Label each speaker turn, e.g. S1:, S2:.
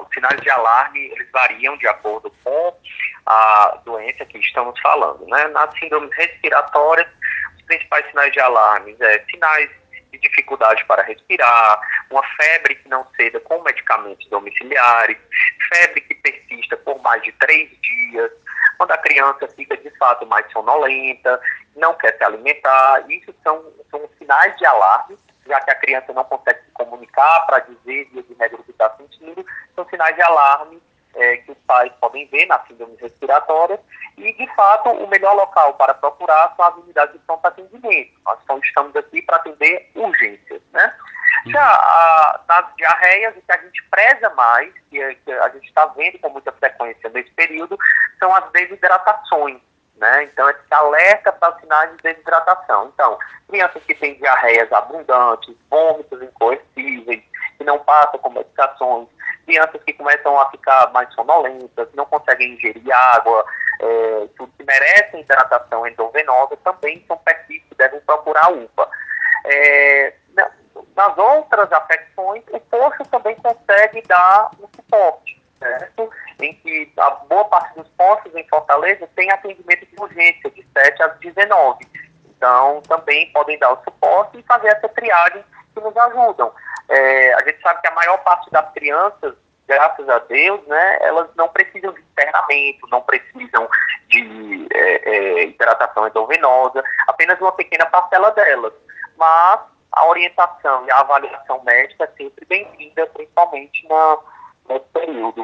S1: os sinais de alarme eles variam de acordo com a doença que estamos falando. Né? Nas síndromes respiratórias, os principais sinais de alarme é sinais de dificuldade para respirar, uma febre que não ceda com medicamentos domiciliares, febre que persista por mais de três dias, quando a criança fica de fato mais sonolenta, não quer se alimentar, isso são, são sinais de alarme, já que a criança não consegue se comunicar para dizer via de regra o que está sentindo, são sinais de alarme é, que os pais podem ver na síndrome respiratória e, de fato, o melhor local para procurar são as unidades de pronto atendimento. Nós estamos aqui para atender urgências, né? Uhum. Já a, nas diarreias, o que a gente preza mais, que, é, que a gente está vendo com muita frequência nesse período, são as desidratações. Né? Então, esse alerta para sinais de desidratação. Então, crianças que têm diarreias abundantes, vômitos incoercíveis, que não passam com medicações, crianças que começam a ficar mais sonolentas, não conseguem ingerir água, é, tudo que merecem hidratação endovenosa, também são perfis que devem procurar a UPA. É, nas outras afecções, o posto também consegue dar um suporte, certo? Em que a boa parte dos postos em Fortaleza tem atendimento de urgência de 7 às 19. Então, também podem dar o suporte e fazer essa triagem que nos ajudam. É, a gente sabe que a maior parte das crianças, graças a Deus, né, elas não precisam de internamento, não precisam de é, é, hidratação endovenosa, apenas uma pequena parcela delas. Mas a orientação e a avaliação médica é sempre bem-vinda, principalmente na, nesse período.